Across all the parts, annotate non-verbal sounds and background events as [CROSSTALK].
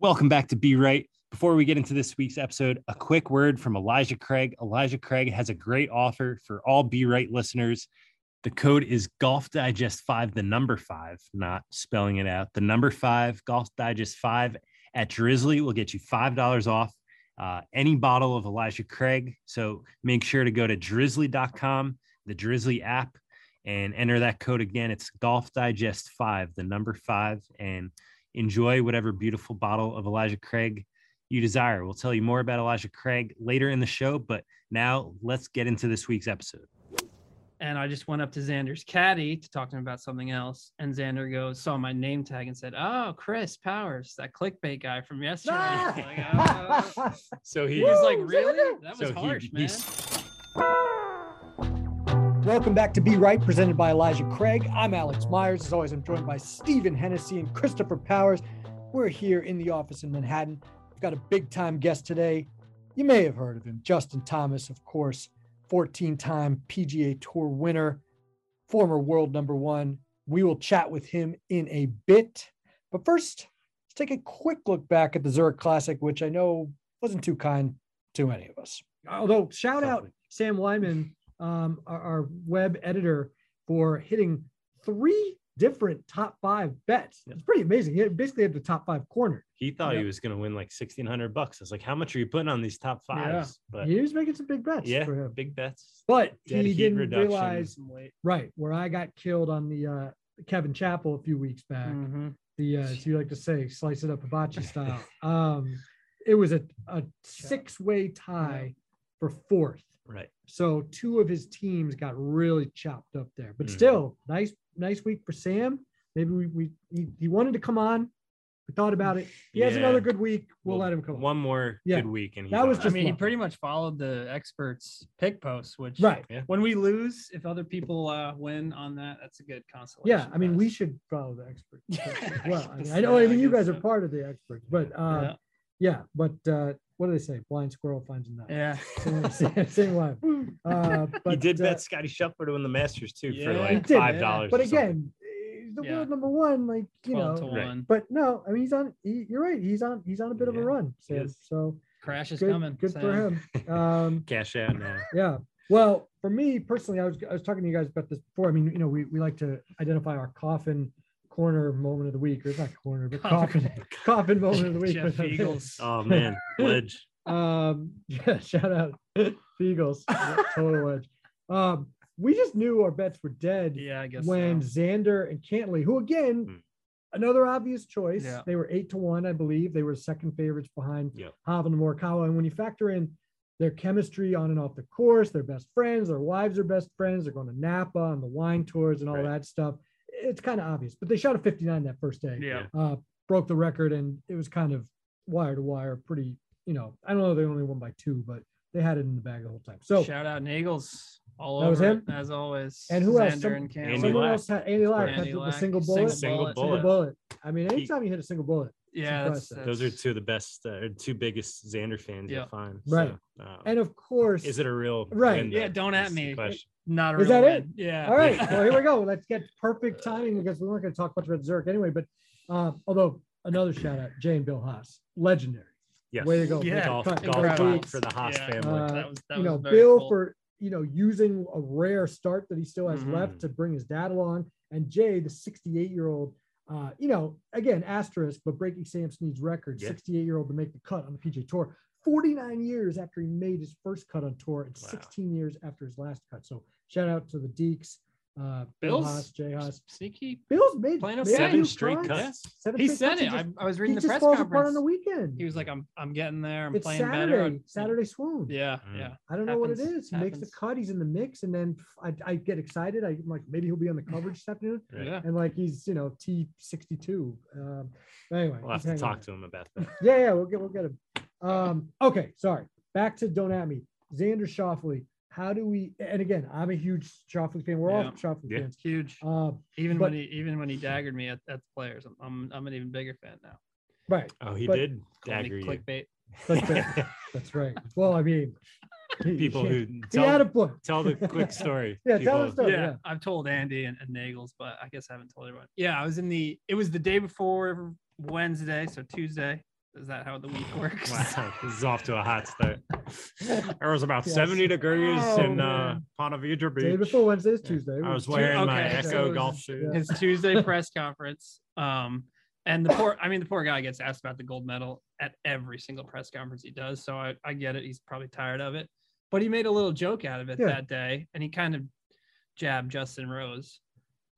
Welcome back to Be Right. Before we get into this week's episode, a quick word from Elijah Craig. Elijah Craig has a great offer for all Be Right listeners. The code is Golf Digest 5, the number five, not spelling it out. The number five, Golf Digest 5 at Drizzly will get you $5 off uh, any bottle of Elijah Craig. So make sure to go to drizzly.com, the Drizzly app, and enter that code again. It's Golf Digest 5, the number five, and enjoy whatever beautiful bottle of Elijah Craig you desire. We'll tell you more about Elijah Craig later in the show, but now let's get into this week's episode. and I just went up to Xander's caddy to talk to him about something else. And Xander goes, saw my name tag and said, "Oh, Chris Powers, that clickbait guy from yesterday." I'm like, "Oh." [LAUGHS] So He he like, "Really? That was so he- harsh, man." Welcome back to Be Right, presented by Elijah Craig. I'm Alex Myers. As always, I'm joined by Stephen Hennessey and Christopher Powers. We're here in the office in Manhattan. We've got a big time guest today. You may have heard of him, Justin Thomas, of course, 14 time PGA Tour winner, former world number one. We will chat with him in a bit. But first, let's take a quick look back at the Zurich Classic, which I know wasn't too kind to any of us. Although, shout out Sam Lyman, um, our, our web editor, for hitting three different top five bets. It's pretty amazing. He basically had the top five corner. he thought Yeah. he was going to win like 1600 bucks. I was like, how much are you putting on these top fives? But He was making some big bets yeah, for him. big bets. But dead he didn't reduction. realize right where I got killed on the uh, Kevin Chappell a few weeks back. Mhm. The uh, as you like to say, slice it up hibachi style. [LAUGHS] Um, it was a, a six way tie for fourth. Right. So two of his teams got really chopped up there. But Mhm. still, nice, nice week for Sam. Maybe we, we he, he wanted to come on. We thought about it. He has another good week. We'll, Well, let him come on. One more Yeah. good week. And That was on. I just mean, he pretty much followed the experts' pick posts, which Right. when we lose, if other people uh, win on that, that's a good consolation. Yeah. I mean, we should follow the experts. [LAUGHS] Well. I, mean, I know. I mean, you guys are part of the experts, but uh, Yeah. yeah. But uh, what do they say? Blind squirrel finds a nut. Yeah. [LAUGHS] Same, same, same line. Uh, [LAUGHS] but he did uh, bet Scotty Scheffler to win the Masters too for Yeah, he like did, five yeah. dollars. But again, he's the Yeah. world number one. Like you know, Right. But no, I mean he's on. He, you're right. He's on. He's on a bit of a run. he Sam. So Crash is good, coming. good for him. [LAUGHS] Um, cash out now. yeah. Well, for me personally, I was I was talking to you guys about this before. I mean, you know, we, we like to identify our coffin corner moment of the week, or not corner, but Coffin. coffin [LAUGHS] coffin moment of the week. Jeff Eagles. [LAUGHS] Oh man, ledge. Um, yeah, shout out [LAUGHS] Eagles, total edge. Um, we just knew our bets were dead Yeah, I guess when so. Xander and Cantlay, who again, Hmm. another obvious choice, Yeah. they were eight to one, I believe. They were second favorites behind Yep. Hav and Morikawa. And when you factor in their chemistry on and off the course, their best friends, their wives are best friends, they're going to Napa on the wine tours and all Right. that stuff. It's kind of obvious, but they shot a 59 that first day Yeah. uh, broke the record, and it was kind of wire to wire, pretty. You know, I don't know. They only won by two, but they had it in the bag the whole time. So, shout out Nagels all That over was it, him? as always. And who else? Xander Some- and Cam. Andy someone Lack. else had Andy Lack had Andy the, the Lack, single single bullet. Single bullet, Single bullet. bullet. I mean, He- anytime you hit a single bullet, Yeah, that's, impressive. Those are two of the best, uh, two biggest Xander fans Yeah. you'll find. Right. So, um, and of course, is it a real Right. Yeah, don't at That's the me. Question. not a Is real that it? Yeah. all right. [LAUGHS] Well, here we go. Let's get perfect timing because we weren't going to talk much about Zurich anyway. But uh, although another shout out, Jay and Bill Haas, legendary. Yes. Way to go. Yeah, Golf, Cut- golf for the Haas Yeah. family. Uh, that was that you know, very Bill cool. for you know using a rare start that he still has Mhm. left to bring his dad along, and Jay, the 68 year old, uh, you know, again asterisk, but breaking Sam Snead's record, Yeah. 68 year old to make the cut on the PGA Tour, 49 years after he made his first cut on tour, and Wow. 16 years after his last cut. So shout out to the Deeks, uh, Bill Bill's Haas, Jay Haas. sneaky. Bill's made Playing a made Seven straight cuts. cuts. Seven He said cuts. it. He I, just- I was he reading the just press falls apart on the weekend. He was like, "I'm I'm getting there. I'm it's playing Saturday, better." on- Saturday swoon. Yeah, Mm. yeah. I don't know what it Happens. He makes the happens. cut. He's in the mix, and then I, I get excited. I, am like, maybe he'll be on the [LAUGHS] coverage this afternoon. Yeah. And like he's, you know, T sixty two. Um, anyway, We'll have to talk out. to him about that. [LAUGHS] Yeah, yeah, we'll get we'll get him. Um, okay, sorry. Back to Don't At Me. Xander Schauffele. How do we? And again, I'm a huge Schauffele fan. We're all Yeah. Schauffele Yeah. fans. Huge. Uh, Even but- when he even when he daggered me at, at the players, I'm, I'm I'm an even bigger fan now. right. Oh, he But- did dagger you. clickbait. Clickbait. That's right. Well, I mean, [LAUGHS] he- People who he tell, had a point. tell the [LAUGHS] quick story. Yeah, tell the story. yeah, yeah. I've told Andy and, and Nagels, but I guess I haven't told everyone. Yeah, I was in the. It was the day before Wednesday, so Tuesday. Is that how the week [LAUGHS] works? Wow, this is off to a hot start. [LAUGHS] it was about Yes. 70 degrees Oh, in uh. Ponte Vedra Beach. Day before Wednesday is Tuesday. I was Tuesday. wearing my Echo so it was- golf suit. His Tuesday [LAUGHS] press conference. Um, and the poor, I mean, the poor guy gets asked about the gold medal at every single press conference he does. So I, I get it. He's probably tired of it, but he made a little joke out of it Yeah. that day, and he kind of jabbed Justin Rose.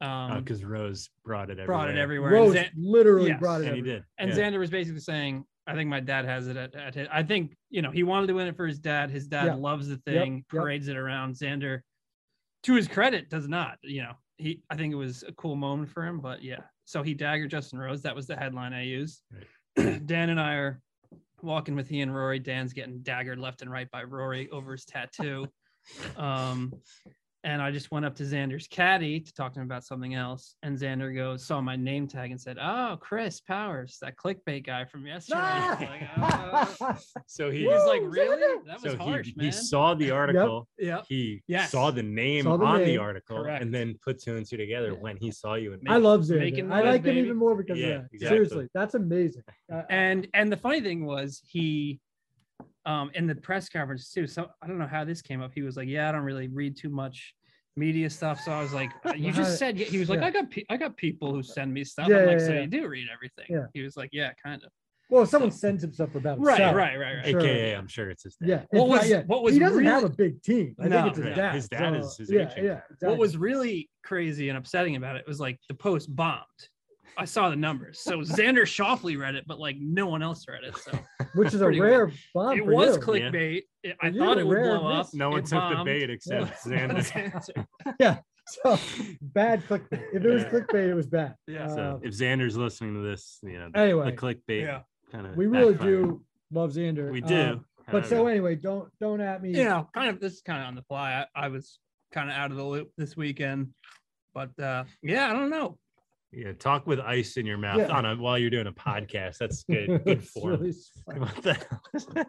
Um, Because Rose brought it everywhere. brought it everywhere. Rose Zan- literally Yes. brought it. And he did. And yeah. Xander was basically saying, I think my dad has it at, at his, I think, you know, he wanted to win it for his dad. His dad Yeah. loves the thing, yep. parades it around. Xander, to his credit, does not, you know, he, I think it was a cool moment for him, but yeah. So he daggered Justin Rose. That was the headline I used. [CLEARS THROAT] Dan and I are walking with he and Rory. Dan's getting daggered left and right by Rory over his tattoo. [LAUGHS] Um, and I just went up to Xander's caddy to talk to him about something else. And Xander goes, saw my name tag and said, Oh, Chris Powers, that clickbait guy from yesterday. Ah! Like, "Oh." [LAUGHS] So he, he was like, Really? That was so harsh, he, man. he saw the [LAUGHS] article. Yep. He Yes. saw the name Saw the on the article Correct. and then put two and two together Yeah. when he saw you. And I love Making Xander. I noise, like him baby. even more because Yeah, of that. exactly. Seriously, that's amazing. Uh, and and the funny thing was he um in the press conference too so i don't know how this came up he was like yeah i don't really read too much media stuff so i was like uh, you just said he was like Yeah. i got pe- i got people who send me stuff Yeah, i'm like yeah, so yeah. you do read everything Yeah. he was like yeah kind of well, if someone sends him stuff about right himself, right right right Sure. AKA, I'm sure it's his dad. Yeah. What was- yeah. what was he doesn't have a big team. I No. think it's his Right. dad. His dad so, is his yeah, agent. yeah. what was really crazy and upsetting about it was like the post bombed i saw the numbers so xander Schauffele read it but like no one else read it so [LAUGHS] which is a pretty rare bomb it for was you. clickbait It- i For thought it would rare blow up. No one It took the bait [LAUGHS] except [LAUGHS] Xander. yeah. So bad clickbait. If it was Yeah. clickbait, it was bad. Yeah. So Uh, if Xander's listening to this, you know, the, Anyway. the clickbait Yeah. kind of we really do love Xander. We Uh, do. but so anyway, don't don't at me. you know, kind of this is kind of on the fly. I, I was kind of out of the loop this weekend, but uh yeah, I don't know. Yeah, talk with ice in your mouth Yeah. on a while you're doing a podcast. That's [LAUGHS] good. Good It's form. really. [LAUGHS] What the hell?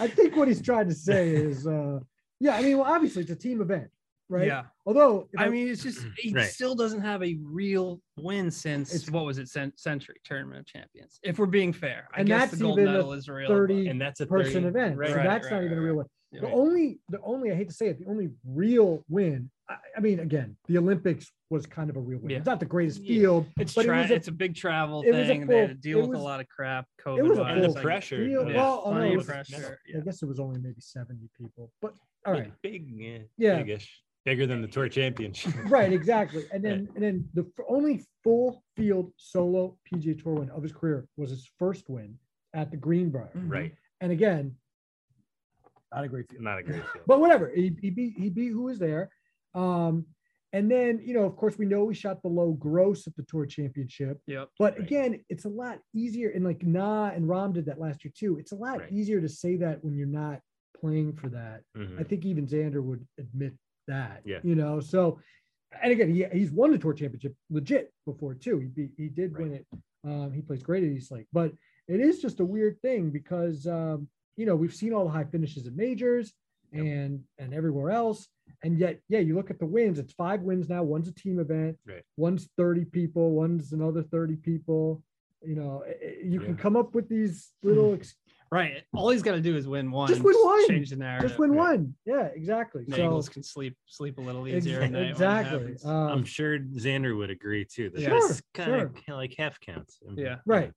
I think what he's trying to say is, uh, yeah, I mean, well, obviously it's a team event, right? Yeah, Although, if I mean, it's just he Right. still doesn't have a real win since It's- what was it, Cent- Sentry Tournament of Champions. If we're being fair, I And guess that's the gold even a medal is real. but- 30 and that's a person 30 event, Right. so right, that's right, not even a real win. Yeah. The only, the only, I hate to say it, the only real win. I, I mean, again, the Olympics was kind of a real win. Yeah. It's not the greatest Yeah. field, It's but tra- it a, it's a big travel it was a thing. they had to deal it with a lot of crap. it COVID was a wise. And the pressure. field. yeah. Well, oh, no, plenty it of was- pressure. I guess it was only maybe 70 people, but all right. Big, yeah, Yeah. big-ish. bigger than the tour championship. [LAUGHS] right exactly and then and then the f- only full field solo pga tour win of his career was his first win at the greenbrier right, and again not a great field not a great [LAUGHS] field. but whatever he, he beat he beat who was there um and then you know of course we know he shot below gross at the tour championship Yep. but Right. again it's a lot easier and like nah and Rahm did that last year too it's a lot Right. easier to say that when you're not playing for that Mhm. I think even Xander would admit that. Yeah. You know, so and again, he, he's won the tour championship legit before too. He beat, he did win it. Um, he plays great at East Lake, but it is just a weird thing because um, you know we've seen all the high finishes at majors Yep. and and everywhere else, and yet yeah, you look at the wins. It's five wins now. One's a team event. Right. One's thirty people. One's another thirty people. You know, eh, eh, you can come up with these little ex- Right. All he's got to do is win one. Just win one. Change the narrative. just win Right. one. Yeah, exactly. The So Eagles can sleep sleep a little easier. at night when it exactly. Um, I'm sure Xander would agree too. That Yeah. this Sure, kind of like half counts. Yeah. Right.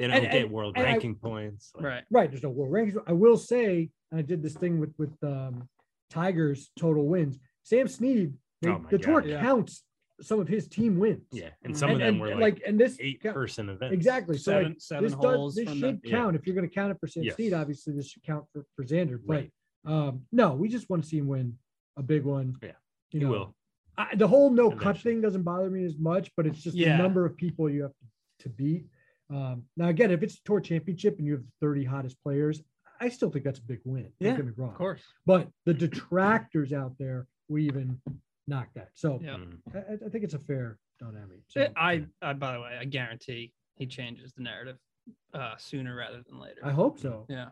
They don't And- get and- world and I- ranking points. like- right. Right. There's no world rankings. I will say, and I did this thing with with um, Tigers total wins. Sam Snead, they- Oh my the tour Yeah. counts some of his team wins. Yeah, and some and, of them and, were and, like, and this eight count- person events. exactly. So like, Seven seven this holes. does this from the- should yeah. count if you're going to count it for Sam Yes. Snead. Obviously, this should count for for Xander. But Right. um, no, we just want to see him win a big one. Yeah, you He know, will. I, the whole no cut thing doesn't bother me as much, but it's just Yeah. the number of people you have to beat. Um, now, again, if it's a tour championship and you have the 30 hottest players, I still think that's a big win. Yeah, Don't get me wrong. Of course. But the detractors out there, we even knock that. So Yeah. Mhm. I, I think it's a fair dynamic. So, I, I, by the way, I guarantee he changes the narrative uh, sooner rather than later. I hope so. yeah.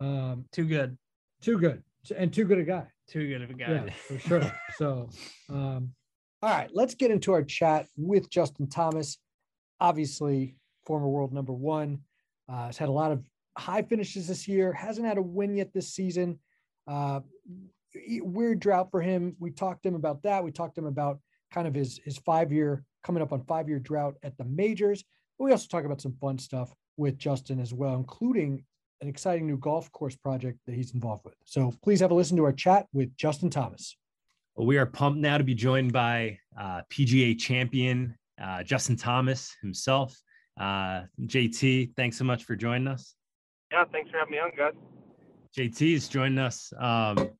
Um, Too good. too good and too good a guy. Too good of a guy. Yeah, for sure. So, um, all right, let's get into our chat with Justin Thomas, obviously former world number one. Uh, has had a lot of high finishes this year. Hasn't had a win yet this season. Uh, weird drought for him. We talked to him about that. We talked to him about kind of his his five year coming up on five year drought at the majors. But we also talk about some fun stuff with Justin as well, including an exciting new golf course project that he's involved with. So please have a listen to our chat with Justin Thomas. Well, we are pumped now to be joined by uh, PGA champion uh, Justin Thomas himself. Uh, JT, thanks so much for joining us. Yeah, thanks for having me on, guys. JT is joining us. Um,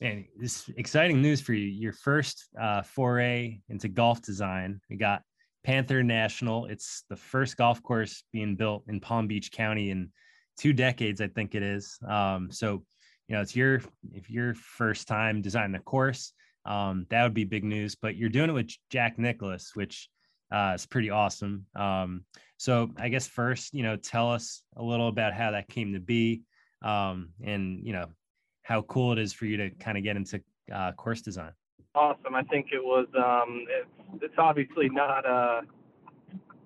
and this exciting news for you. Your first uh, foray into golf design. We got Panther National. It's the first golf course being built in Palm Beach County in two decades, I think it is. Um, so, you know, it's your if your first time designing a course, um, that would be big news. But you're doing it with Jack Nicklaus, which uh, is pretty awesome. Um, so, I guess first, you know, tell us a little about how that came to be, um, and you know, how cool it is for you to kind of get into uh, course design. Awesome. I think it was. Um, it's, it's obviously not uh,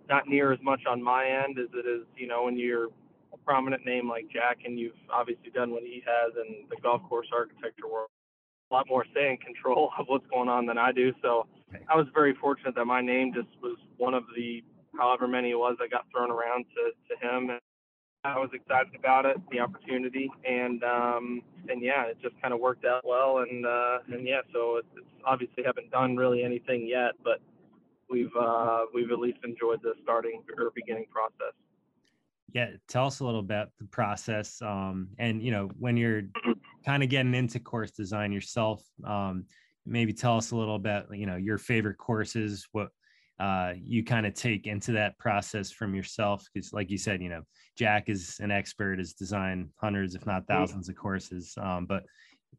not near as much on my end as it is, you know, when you're a prominent name like Jack and you've obviously done what he has in the golf course architecture world. A lot more say and control [LAUGHS] of what's going on than I do. So. I was very fortunate that my name just was one of the however many it was that got thrown around to, to him. And I was excited about it, the opportunity, and um, and yeah, it just kind of worked out well, and uh, and yeah, so it's, it's obviously haven't done really anything yet, but we've uh, we've at least enjoyed the starting or beginning process. Yeah, tell us a little about the process, um, and you know when you're kind of getting into course design yourself, um, maybe tell us a little about you know your favorite courses, what uh, you kind of take into that process from yourself? Because like you said you know jack is an expert has designed hundreds if not thousands of courses um, but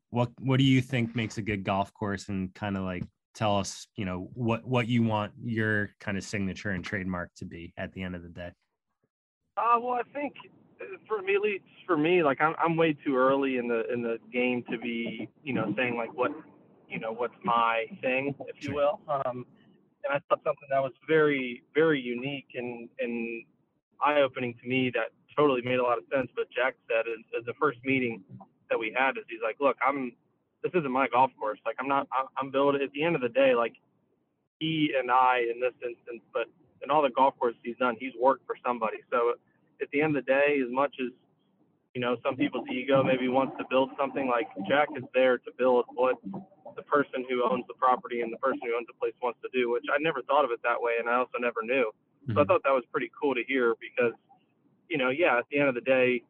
what what do you think makes a good golf course? And kind of like tell us you know what what you want your kind of signature and trademark to be at the end of the day. Uh, well i think uh, for me at least for me like I'm, I'm way too early in the in the game to be you know saying like what you know what's my thing if you will um, and I thought something that was very, very unique and, and eye opening to me that totally made a lot of sense. But Jack said is, is the first meeting that we had is he's like, look, I'm, this isn't my golf course. Like I'm not, I'm building at the end of the day, like he and I in this instance, but in all the golf courses he's done, he's worked for somebody. So at the end of the day, as much as, you know, some people's ego maybe wants to build something like Jack is there to build what the person who owns the property and the person who owns the place wants to do, which I never thought of it that way, and I also never knew. So I mm-hmm. thought that was pretty cool to hear because, you know, yeah, at the end of the day,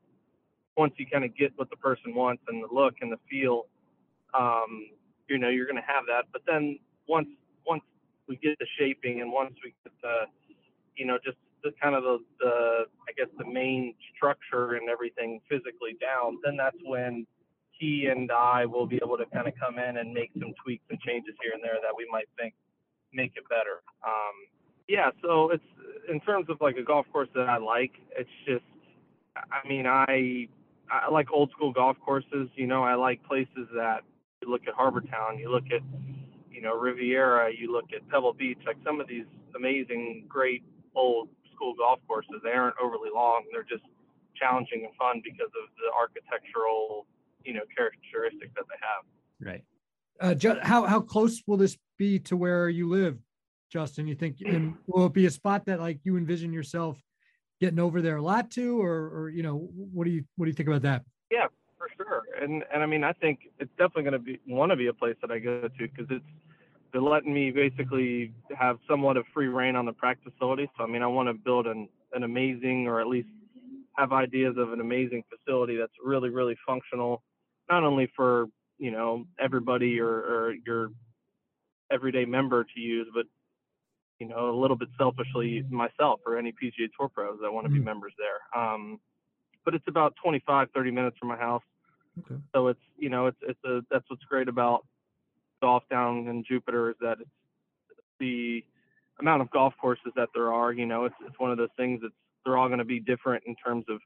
once you kind of get what the person wants and the look and the feel, um, you know, you're going to have that. But then once once we get the shaping and once we get the, you know, just the kind of the, the I guess the main structure and everything physically down, then that's when he and I will be able to kind of come in and make some tweaks and changes here and there that we might think make it better. Um, yeah, so it's in terms of like a golf course that I like. It's just, I mean, I I like old school golf courses. You know, I like places that you look at Harbour Town, you look at, you know, Riviera, you look at Pebble Beach. Like some of these amazing, great old school golf courses, they aren't overly long. They're just challenging and fun because of the architectural you know characteristics that they have. Right. Uh, ju- how how close will this be to where you live, Justin? You think, and will it be a spot that like you envision yourself getting over there a lot to, or or you know, what do you what do you think about that? Yeah, for sure. And and I mean, I think it's definitely going to be want to be a place that I go to because it's they're letting me basically have somewhat of free reign on the practice facility. So I mean, I want to build an an amazing, or at least have ideas of an amazing facility that's really really functional not only for you know everybody or, or your everyday member to use, but you know a little bit selfishly myself or any PGA Tour pros that want to mm-hmm. be members there. Um, but it's about 25, 30 minutes from my house. Okay. So it's you know it's it's a that's what's great about golf down in Jupiter is that it's the amount of golf courses that there are. You know, it's it's one of those things that's they're all going to be different in terms of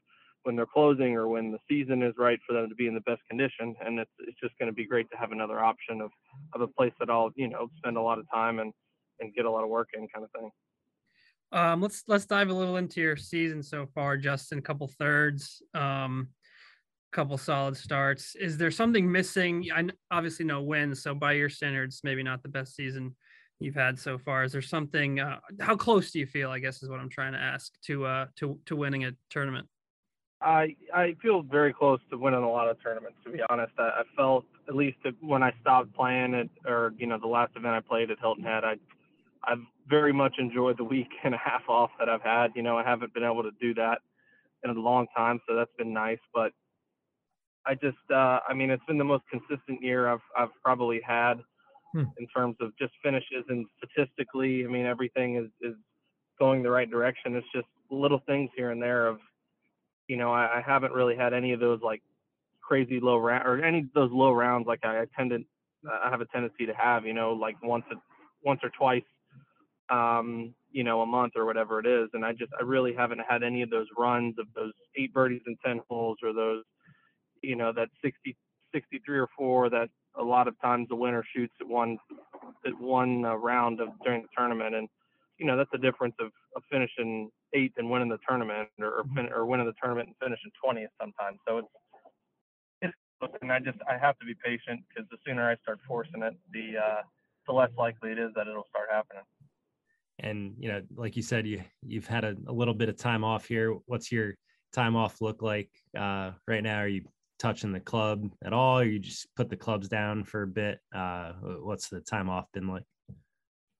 when they're closing or when the season is right for them to be in the best condition. And it's it's just going to be great to have another option of of a place that I'll you know spend a lot of time and and get a lot of work in kind of thing. Um, let's let's dive a little into your season so far, Justin. A couple thirds, um, couple solid starts. Is there something missing? I obviously no wins, so by your standards, maybe not the best season you've had so far. Is there something? Uh, how close do you feel? I guess is what I'm trying to ask to uh, to to winning a tournament. I I feel very close to winning a lot of tournaments. To be honest, I, I felt at least when I stopped playing it, or you know, the last event I played at Hilton Head, I I've very much enjoyed the week and a half off that I've had. You know, I haven't been able to do that in a long time, so that's been nice. But I just, uh, I mean, it's been the most consistent year I've I've probably had hmm. in terms of just finishes and statistically. I mean, everything is is going the right direction. It's just little things here and there of, you know, I, I haven't really had any of those like crazy low round or any of those low rounds like I, I tend to I have a tendency to have. You know, like once a, once or twice um, you know, a month or whatever it is. And I just, I really haven't had any of those runs of those eight birdies and 10 holes or those, you know, that 60, 63 or four that a lot of times the winner shoots at one, at one uh, round of during the tournament. And, you know, that's the difference of, of finishing eighth and winning the tournament or, or, fin- or winning the tournament and finishing 20th sometimes. So it's, it's, and I just, I have to be patient because the sooner I start forcing it, the, uh, the less likely it is that it'll start happening. And you know like you said you you've had a, a little bit of time off here. What's your time off look like uh, right now? Are you touching the club at all? Or you just put the clubs down for a bit? Uh, what's the time off been like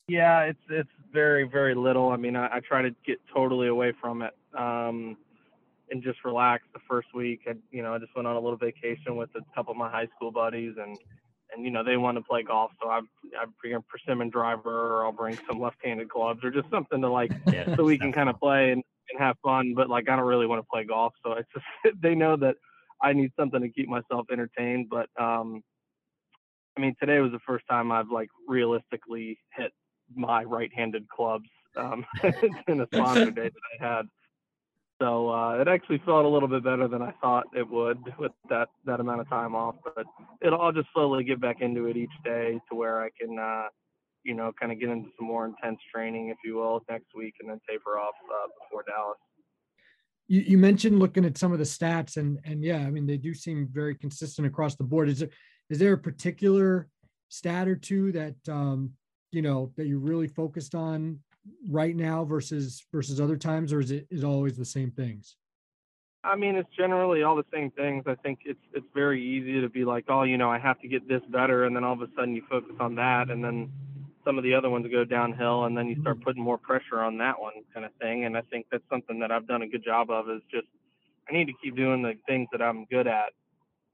yeah it's it's very very little i mean i, I try to get totally away from it um, and just relax the first week I, you know i just went on a little vacation with a couple of my high school buddies and and you know they want to play golf, so I I bring a persimmon driver, or I'll bring some left-handed clubs, or just something to like, yeah, so we can kind of play and, and have fun. But like I don't really want to play golf, so it's just [LAUGHS] they know that I need something to keep myself entertained. But um, I mean today was the first time I've like realistically hit my right-handed clubs um, [LAUGHS] [LAUGHS] in a sponsor day that I had. So uh, it actually felt a little bit better than I thought it would with that that amount of time off. But it'll I'll just slowly get back into it each day to where I can, uh, you know, kind of get into some more intense training, if you will, next week, and then taper off uh, before Dallas. You, you mentioned looking at some of the stats, and and yeah, I mean they do seem very consistent across the board. Is there is there a particular stat or two that um, you know that you're really focused on right now versus versus other times, or is it is always the same things? I mean, it's generally all the same things. I think it's it's very easy to be like, oh, you know, I have to get this better, and then all of a sudden you focus on that, and then some of the other ones go downhill, and then you start mm-hmm. putting more pressure on that one, kind of thing. And I think that's something that I've done a good job of. Is just I need to keep doing the things that I'm good at.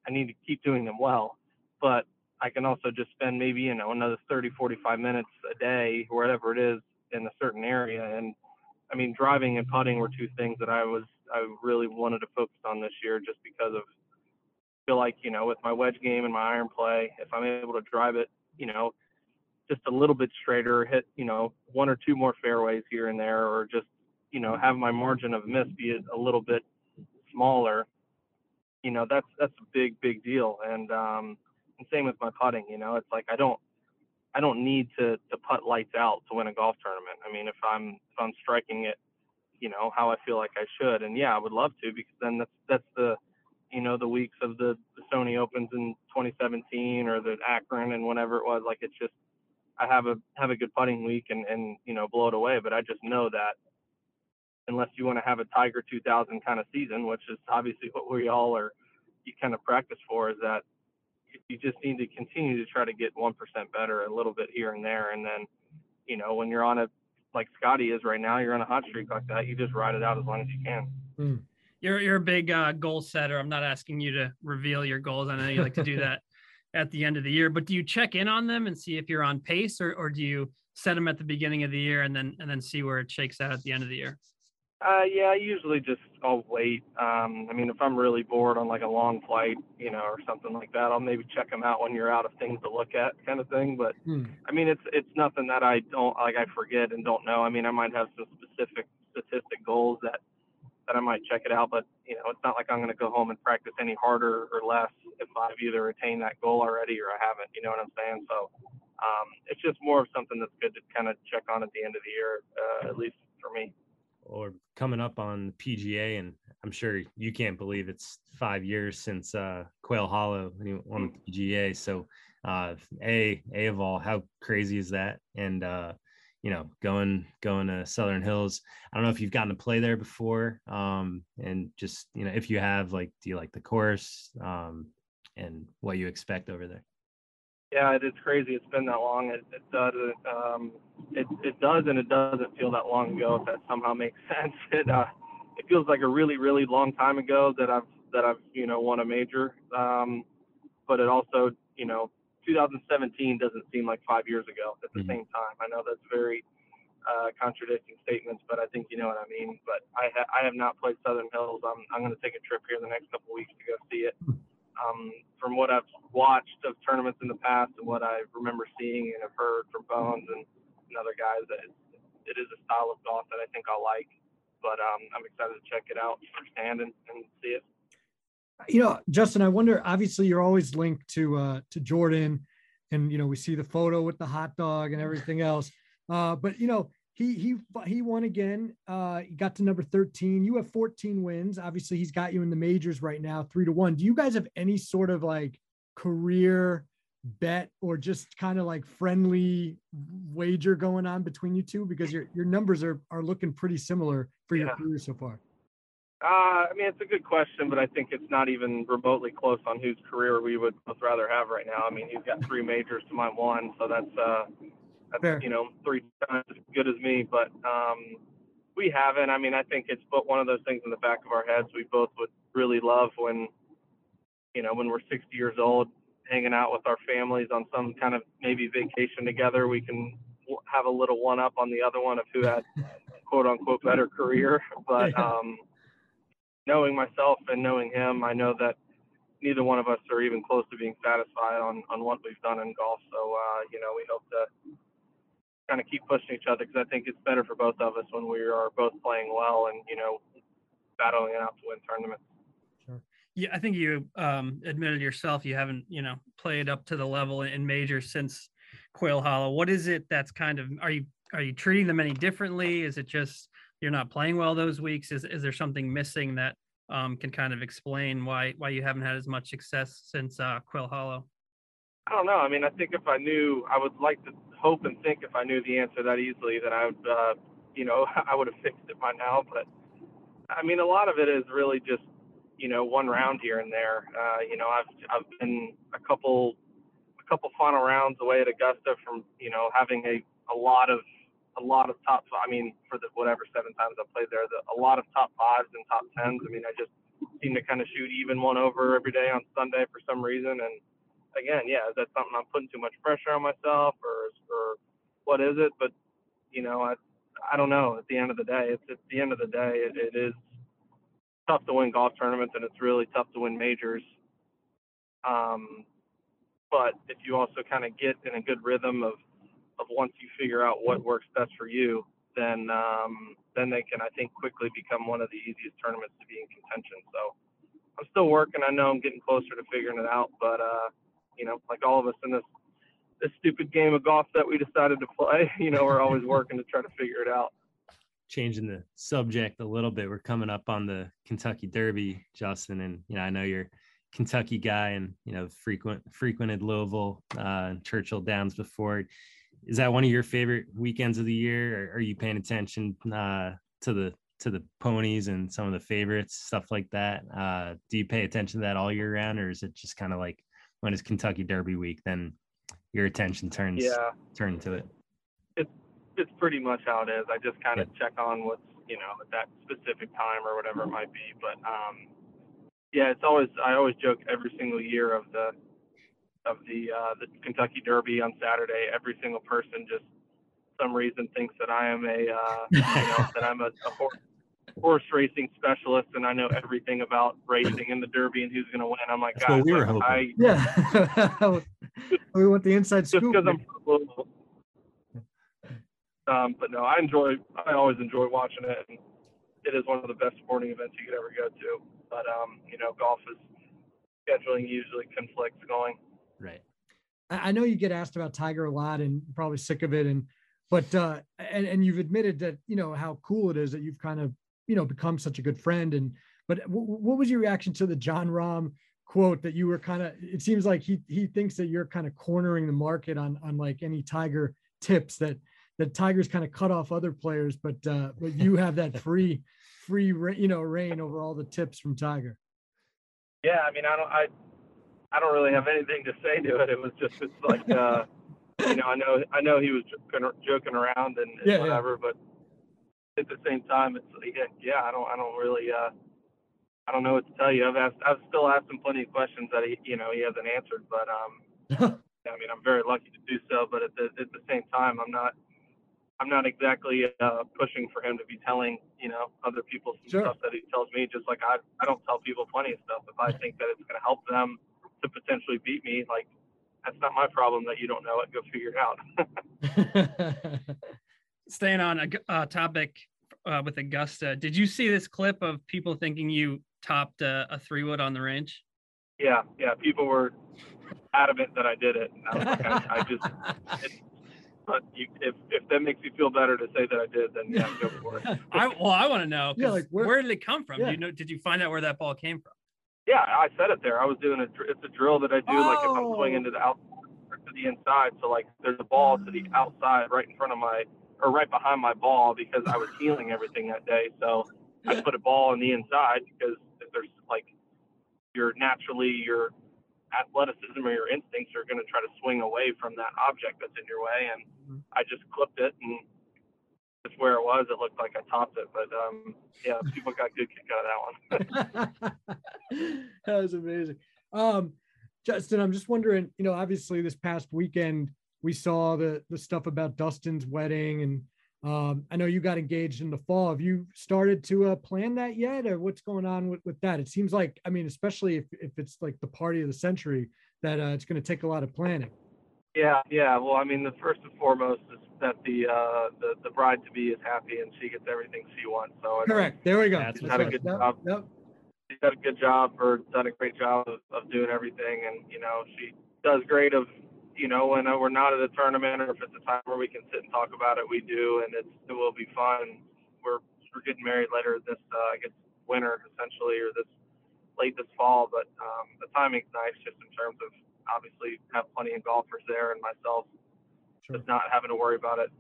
I need to keep doing them well, but I can also just spend maybe you know another 30, 45 minutes a day, whatever it is, in a certain area. And I mean, driving and putting were two things that I was I really wanted to focus on this year, just because of feel like you know with my wedge game and my iron play, if I'm able to drive it, you know, just a little bit straighter, hit you know one or two more fairways here and there, or just you know have my margin of miss be a little bit smaller. You know, that's that's a big big deal. And um, same with my putting. You know, it's like I don't I don't need to to putt lights out to win a golf tournament. I mean, if I'm if I'm striking it, you know, how I feel like I should, and yeah, I would love to because then that's that's the you know the weeks of the, the Sony Opens in 2017 or the Akron and whenever it was. Like it's just I have a have a good putting week and and you know blow it away. But I just know that unless you want to have a Tiger 2000 kind of season, which is obviously what we all are you kind of practice for, is that you just need to continue to try to get 1% better a little bit here and there. And then, you know, when you're on a, like Scotty is right now, you're on a hot streak like that, you just ride it out as long as you can. Mm. You're, you're a big uh, goal setter. I'm not asking you to reveal your goals. I know you like to do [LAUGHS] that at the end of the year, but do you check in on them and see if you're on pace or, or do you set them at the beginning of the year and then, and then see where it shakes out at the end of the year? Uh, yeah, I usually just I'll wait. Um, I mean, if I'm really bored on like a long flight, you know, or something like that, I'll maybe check them out when you're out of things to look at, kind of thing. But hmm. I mean, it's it's nothing that I don't like. I forget and don't know. I mean, I might have some specific statistic goals that that I might check it out, but you know, it's not like I'm going to go home and practice any harder or less if I've either attained that goal already or I haven't. You know what I'm saying? So um, it's just more of something that's good to kind of check on at the end of the year, uh, at least for me. Or coming up on the PGA, and I'm sure you can't believe it's five years since uh, Quail Hollow on the PGA. So, uh, a a of all, how crazy is that? And uh, you know, going going to Southern Hills. I don't know if you've gotten to play there before, um, and just you know, if you have, like, do you like the course, um, and what you expect over there? Yeah, it's crazy. It's been that long. It, it doesn't. Um, it it does, and it doesn't feel that long ago. If that somehow makes [LAUGHS] sense. It uh, it feels like a really really long time ago that I've that I've you know won a major. Um, but it also you know 2017 doesn't seem like five years ago at the mm-hmm. same time. I know that's very uh, contradicting statements, but I think you know what I mean. But I ha- I have not played Southern Hills. I'm I'm going to take a trip here in the next couple of weeks to go see it. [LAUGHS] Um, from what I've watched of tournaments in the past and what I remember seeing and have heard from Bones and, and other guys, that it is a style of golf that I think I'll like. But um, I'm excited to check it out firsthand and, and see it. You know, Justin, I wonder. Obviously, you're always linked to uh, to Jordan, and you know we see the photo with the hot dog and everything else. Uh, but you know, he he he won again. Uh, he got to number 13. You have 14 wins. Obviously, he's got you in the majors right now, three to one. Do you guys have any sort of like career bet or just kind of like friendly wager going on between you two? Because your your numbers are are looking pretty similar for your career so far. Uh, I mean, it's a good question, but I think it's not even remotely close on whose career we would both rather have right now. I mean, he's got three majors to my one, so that's uh, that's Fair. you know three times as good as me. But um, we haven't. I mean, I think it's but one of those things in the back of our heads. We both would really love when you know when we're 60 years old, hanging out with our families on some kind of maybe vacation together. We can have a little one up on the other one of who had [LAUGHS] quote unquote better career. But um, knowing myself and knowing him, I know that neither one of us are even close to being satisfied on, on what we've done in golf. So, uh, you know, we hope to kind of keep pushing each other because I think it's better for both of us when we are both playing well and you know battling it out to win tournaments. Sure. Yeah, I think you um, admitted yourself you haven't you know played up to the level in majors since Quail Hollow. What is it that's kind of are you are you treating them any differently? Is it just you're not playing well those weeks? Is is there something missing that um, can kind of explain why why you haven't had as much success since uh, Quail Hollow? I don't know. I mean, I think if I knew, I would like to hope and think if I knew the answer that easily, that I would, uh, you know, [LAUGHS] I would have fixed it by now. But I mean, a lot of it is really just, you know, one round here and there. Uh, you know, I've I've been a couple a couple final rounds away at Augusta from, you know, having a a lot of a lot of top. I mean, for the whatever seven times I played there, the, a lot of top fives and top tens. I mean, I just seem to kind of shoot even one over every day on Sunday for some reason, and again, yeah, is that something I'm putting too much pressure on myself, or or what is it? But you know, I I don't know. At the end of the day, it's at the end of the day, it, it is tough to win golf tournaments, and it's really tough to win majors. Um, but if you also kind of get in a good rhythm of of once you figure out what works best for you, then um, then they can I think quickly become one of the easiest tournaments to be in contention. So I'm still working. I know I'm getting closer to figuring it out, but uh, you know, like all of us in this this stupid game of golf that we decided to play, [LAUGHS] you know, we're always working to try to figure it out. Changing the subject a little bit, we're coming up on the Kentucky Derby, Justin, and you know, I know you're Kentucky guy and you know frequent frequented Louisville uh, Churchill Downs before. Is that one of your favorite weekends of the year? Are you paying attention uh, to the to the ponies and some of the favorites, stuff like that? Uh, do you pay attention to that all year round, or is it just kind of like when it's Kentucky Derby week, then your attention turns yeah. turn to it. It's it's pretty much how it is. I just kind of yeah. check on what's you know at that specific time or whatever it might be. But um, yeah, it's always I always joke every single year of the of the uh, the Kentucky Derby on Saturday. Every single person just some reason thinks that I am a uh, you know that I'm a, a horse horse racing specialist and I know everything about racing and the Derby and who's going to win. I'm like, guys, we were hoping. I, yeah, [LAUGHS] we want the inside just because I'm. Um, but no, I enjoy. I always enjoy watching it, and it is one of the best sporting events you could ever go to. But um, you know, golf is scheduling usually conflicts going. Right. I know you get asked about Tiger a lot, and probably sick of it, and but uh, and and you've admitted that you know how cool it is that you've kind of you know become such a good friend. And but w- what was your reaction to the Jon Rahm quote that you were kind of? It seems like he he thinks that you're kind of cornering the market on on like any Tiger tips that that Tiger's kind of cut off other players, but uh, but you have that free [LAUGHS] free you know reign over all the tips from Tiger. Yeah, I mean, I don't I I don't really have anything to say to it. It was just it's like. uh you know, I know I know he was joking around and, and yeah, whatever, yeah. but at the same time, it's like, yeah, I don't I don't really uh, I don't know what to tell you. I've asked I've still asked him plenty of questions that he you know he hasn't answered, but um, [LAUGHS] I mean I'm very lucky to do so. But at the at the same time, I'm not I'm not exactly uh, pushing for him to be telling you know other people some sure. stuff that he tells me. Just like I I don't tell people plenty of stuff if I think that it's going to help them to potentially beat me. Like that's not my problem that you don't know it. Go figure it out. [LAUGHS] [LAUGHS] Staying on a uh, topic uh, with Augusta, did you see this clip of people thinking you topped uh, a three wood on the range? Yeah, yeah. People were adamant that I did it. I, like, I, I just, it, but you, if if that makes you feel better to say that I did, then yeah, go for it. [LAUGHS] I well, I want to know. Yeah, like where, where, did it come from? Yeah. Do you know? Did you find out where that ball came from? Yeah, I said it there. I was doing a it's a drill that I do oh. like if I'm swinging to the out to the inside. So like there's a ball to the outside right in front of my or right behind my ball because I was [LAUGHS] healing everything that day. So I put a ball on the inside because if there's like your naturally your athleticism or your instincts are going to try to swing away from that object that's in your way and mm-hmm. I just clipped it and just where it was, it looked like I topped it. But um, yeah, people got good kick out of that one. [LAUGHS] [LAUGHS] that was amazing. Um, Justin, I'm just wondering, you know, obviously this past weekend we saw the the stuff about Dustin's wedding, and um, I know you got engaged in the fall. Have you started to uh, plan that yet, or what's going on with, with that? It seems like, I mean, especially if if it's like the party of the century, that uh, it's going to take a lot of planning. Yeah, yeah. Well, I mean, the first and foremost is that the uh, the the bride to be is happy and she gets everything she wants. So correct. There we go. She's done a good yep, job. Yep. She's done a good job or done a great job of, of doing everything, and you know she does great of you know when we're not at a tournament or if it's a time where we can sit and talk about it, we do, and it's it will be fun. We're we're getting married later this uh, I guess winter essentially or this late this fall, but um, the timing's nice just in terms of obviously have plenty of golfers there and myself sure. just not having to worry about it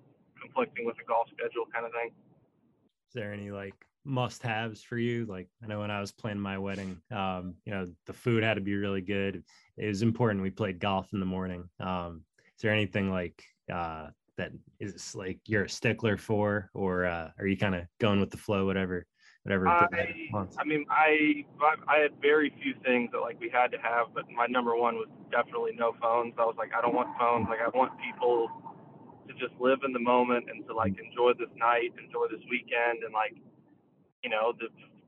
conflicting with the golf schedule kind of thing. Is there any like must haves for you? Like I know when I was planning my wedding, um, you know, the food had to be really good. It was important. We played golf in the morning. Um, is there anything like uh, that is like you're a stickler for, or uh, are you kind of going with the flow, whatever whatever. I, I mean, I I had very few things that like we had to have, but my number one was definitely no phones. I was like, I don't want phones. Like, I want people to just live in the moment and to like enjoy this night, enjoy this weekend, and like, you know, the,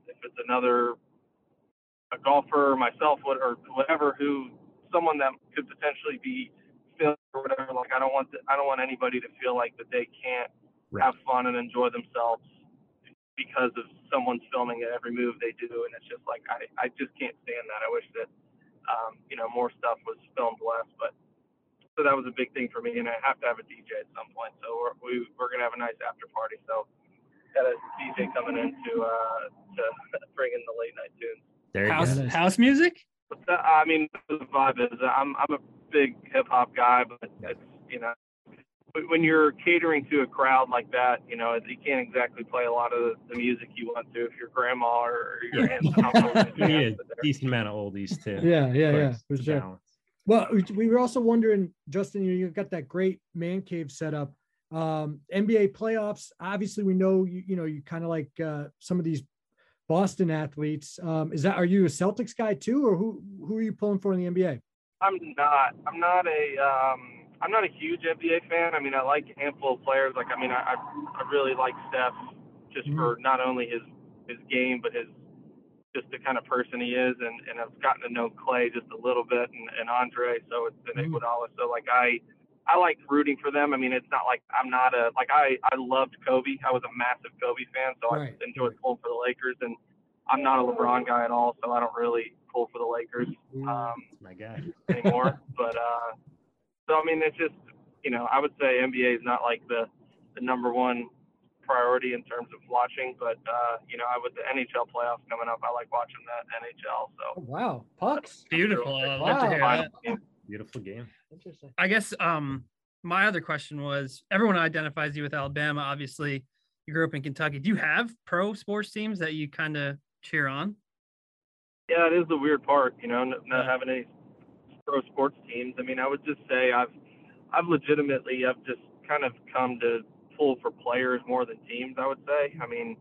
if it's another a golfer, myself, or whatever, who someone that could potentially be filmed or whatever. Like, I don't want the, I don't want anybody to feel like that they can't right. have fun and enjoy themselves because of someone's filming at every move they do, and it's just like I, I just can't stand that. I wish that um, you know more stuff was filmed less, but so that was a big thing for me, and I have to have a DJ at some point. So we're we, we're gonna have a nice after party. So got a DJ coming in to uh, to [LAUGHS] bring in the late night tunes. There house go. house music. I mean, the vibe is I'm I'm a big hip hop guy, but it's you know when you're catering to a crowd like that, you know, you can't exactly play a lot of the music you want to if your grandma or your aunt. [LAUGHS] yeah, decent amount of oldies too. Yeah, yeah, yeah, for sure. Balance. Well, we were also wondering, Justin, you've got that great man cave set up. Um, NBA playoffs. Obviously, we know you. You know, you kind of like uh, some of these Boston athletes. Um, is that are you a Celtics guy too, or who who are you pulling for in the NBA? I'm not. I'm not a. Um I'm not a huge NBA fan. I mean, I like a handful of players. Like, I mean, I I really like Steph just mm-hmm. for not only his his game, but his just the kind of person he is, and and I've gotten to know Clay just a little bit, and, and Andre, so it's been mm-hmm. Iguodala. So like I I like rooting for them. I mean, it's not like I'm not a like I I loved Kobe. I was a massive Kobe fan, so right. I enjoyed pulling for the Lakers, and I'm not a LeBron guy at all, so I don't really pull for the Lakers mm-hmm. um, my guy [LAUGHS] anymore. but uh, so I mean, it's just you know, I would say NBA is not like the the number one priority in terms of watching. But uh, you know, I with the NHL playoffs coming up, I like watching that NHL. Oh, So wow, pucks. Beautiful. I love to Wow. Hear final that. game. Beautiful game. Interesting. I guess um my other question was everyone identifies you with Alabama. Obviously, you grew up in Kentucky. Do you have pro sports teams that you kind of cheer on? Yeah, it is the weird part, you know, n- not Yeah. having any pro sports teams. I mean, I would just say I've, I've legitimately, I've just kind of come to pull for players more than teams. I would say. I mean,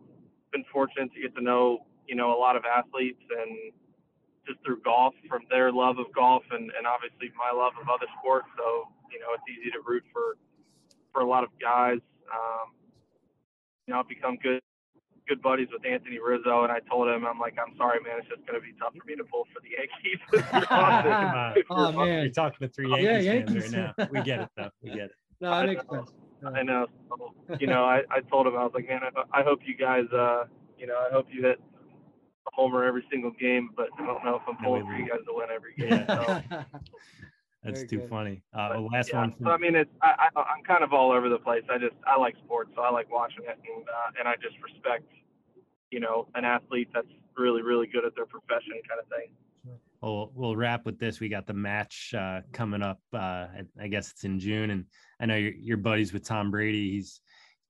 been fortunate to get to know, you know, a lot of athletes and just through golf, from their love of golf and, and obviously my love of other sports. So, you know, it's easy to root for, for a lot of guys. Um, you know, I've become good good buddies with Anthony Rizzo, and I told him, I'm like, I'm sorry, man, it's just going to be tough for me to pull for the Yankees. if you're on this- [LAUGHS] Come on. if [LAUGHS] you're Oh, man. You're talking to three Yeah, Yankees, Yankees. fans right now. We get it though. We get it. [LAUGHS] No, that makes sense. I know. So, you know, I, I told him, I was like, man, I, I hope you guys, uh, you know, I hope you hit a homer every single game, but I don't know if I'm No, pulling for you guys to win every [LAUGHS] game. Yeah. So, That's Very too good. funny. Uh, but, last yeah. one. So, I mean, it's I, I, I'm kind of all over the place. I just I like sports, so I like watching it, and uh, and I just respect, you know, an athlete that's really really good at their profession, kind of thing. we'll we'll wrap with this. We got the match uh, coming up. Uh, I- I guess it's in June, and I know you're, you're buddies with Tom Brady. He's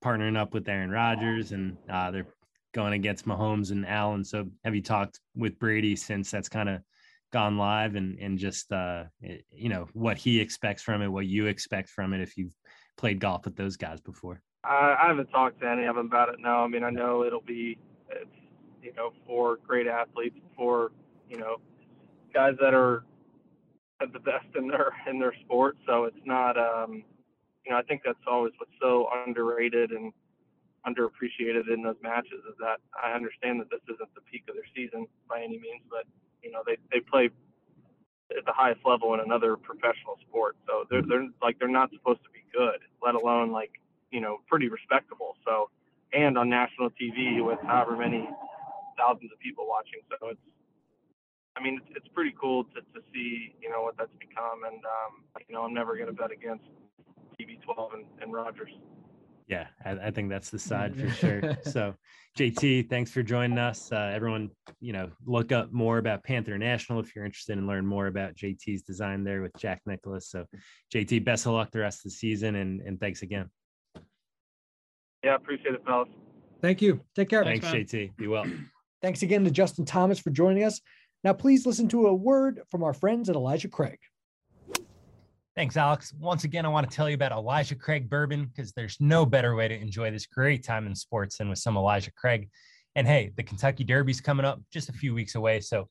partnering up with Aaron Rodgers, and uh, they're going against Mahomes and Allen. So, have you talked with Brady since that's kind of gone live, and and just uh, you know what he expects from it, what you expect from it, if you've played golf with those guys before? I, I haven't talked to any of them about it. No, I mean I know it'll be it's you know four great athletes, four you know guys that are the best in their in their sport. So it's not um you know I think that's always what's so underrated and underappreciated in those matches is that I understand that this isn't the peak of their season by any means, but you know they they play at the highest level in another professional sport. So they're they're like they're not supposed to be good, let alone like you know pretty respectable. So and on national TV with however many thousands of people watching. So it's I mean it's, it's pretty cool to, to see you know what that's become, and um, you know I'm never gonna bet against TB12 and, and Rodgers. Yeah, I, I think that's the side for sure. [LAUGHS] So, JT, thanks for joining us. Uh, everyone, you know, look up more about Panther National if you're interested in learn more about JT's design there with Jack Nicklaus. So, JT, best of luck the rest of the season, and and thanks again. Yeah, appreciate it, fellas. Thank you. Take care. Thanks, Thanks. JT. Be well. [CLEARS THROAT] Thanks again to Justin Thomas for joining us. Now, please listen to a word from our friends at Elijah Craig. Thanks, Alex. Once again, I want to tell you about Elijah Craig bourbon because there's no better way to enjoy this great time in sports than with some Elijah Craig. And hey, the Kentucky Derby's coming up just a few weeks away. So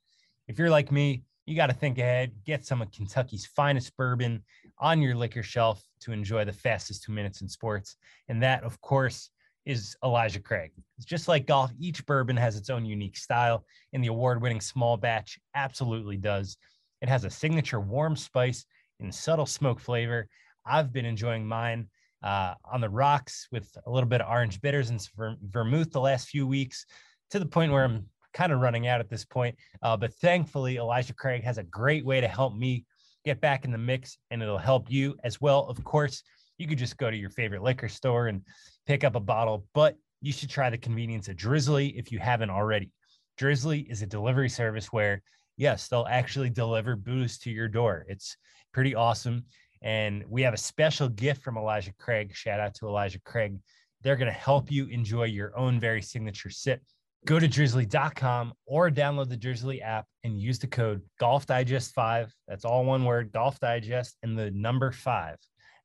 if you're like me, you got to think ahead, get some of Kentucky's finest bourbon on your liquor shelf to enjoy the fastest two minutes in sports. And that, of course, is Elijah Craig. It's just like golf, each bourbon has its own unique style, and the award winning small batch absolutely does. It has a signature warm spice and subtle smoke flavor. I've been enjoying mine uh, on the rocks with a little bit of orange bitters and ver- vermouth the last few weeks to the point where I'm kind of running out at this point. Uh, but thankfully, Elijah Craig has a great way to help me get back in the mix and it'll help you as well. Of course, you could just go to your favorite liquor store and pick up a bottle, but you should try the convenience of Drizly if you haven't already. Drizly is a delivery service where, yes, they'll actually deliver booze to your door. It's pretty awesome. And we have a special gift from Elijah Craig. Shout out to Elijah Craig. They're going to help you enjoy your own very signature sip. Go to drizly.com or download the Drizly app and use the code Golf Digest 5. That's all one word, Golf Digest, and the number five.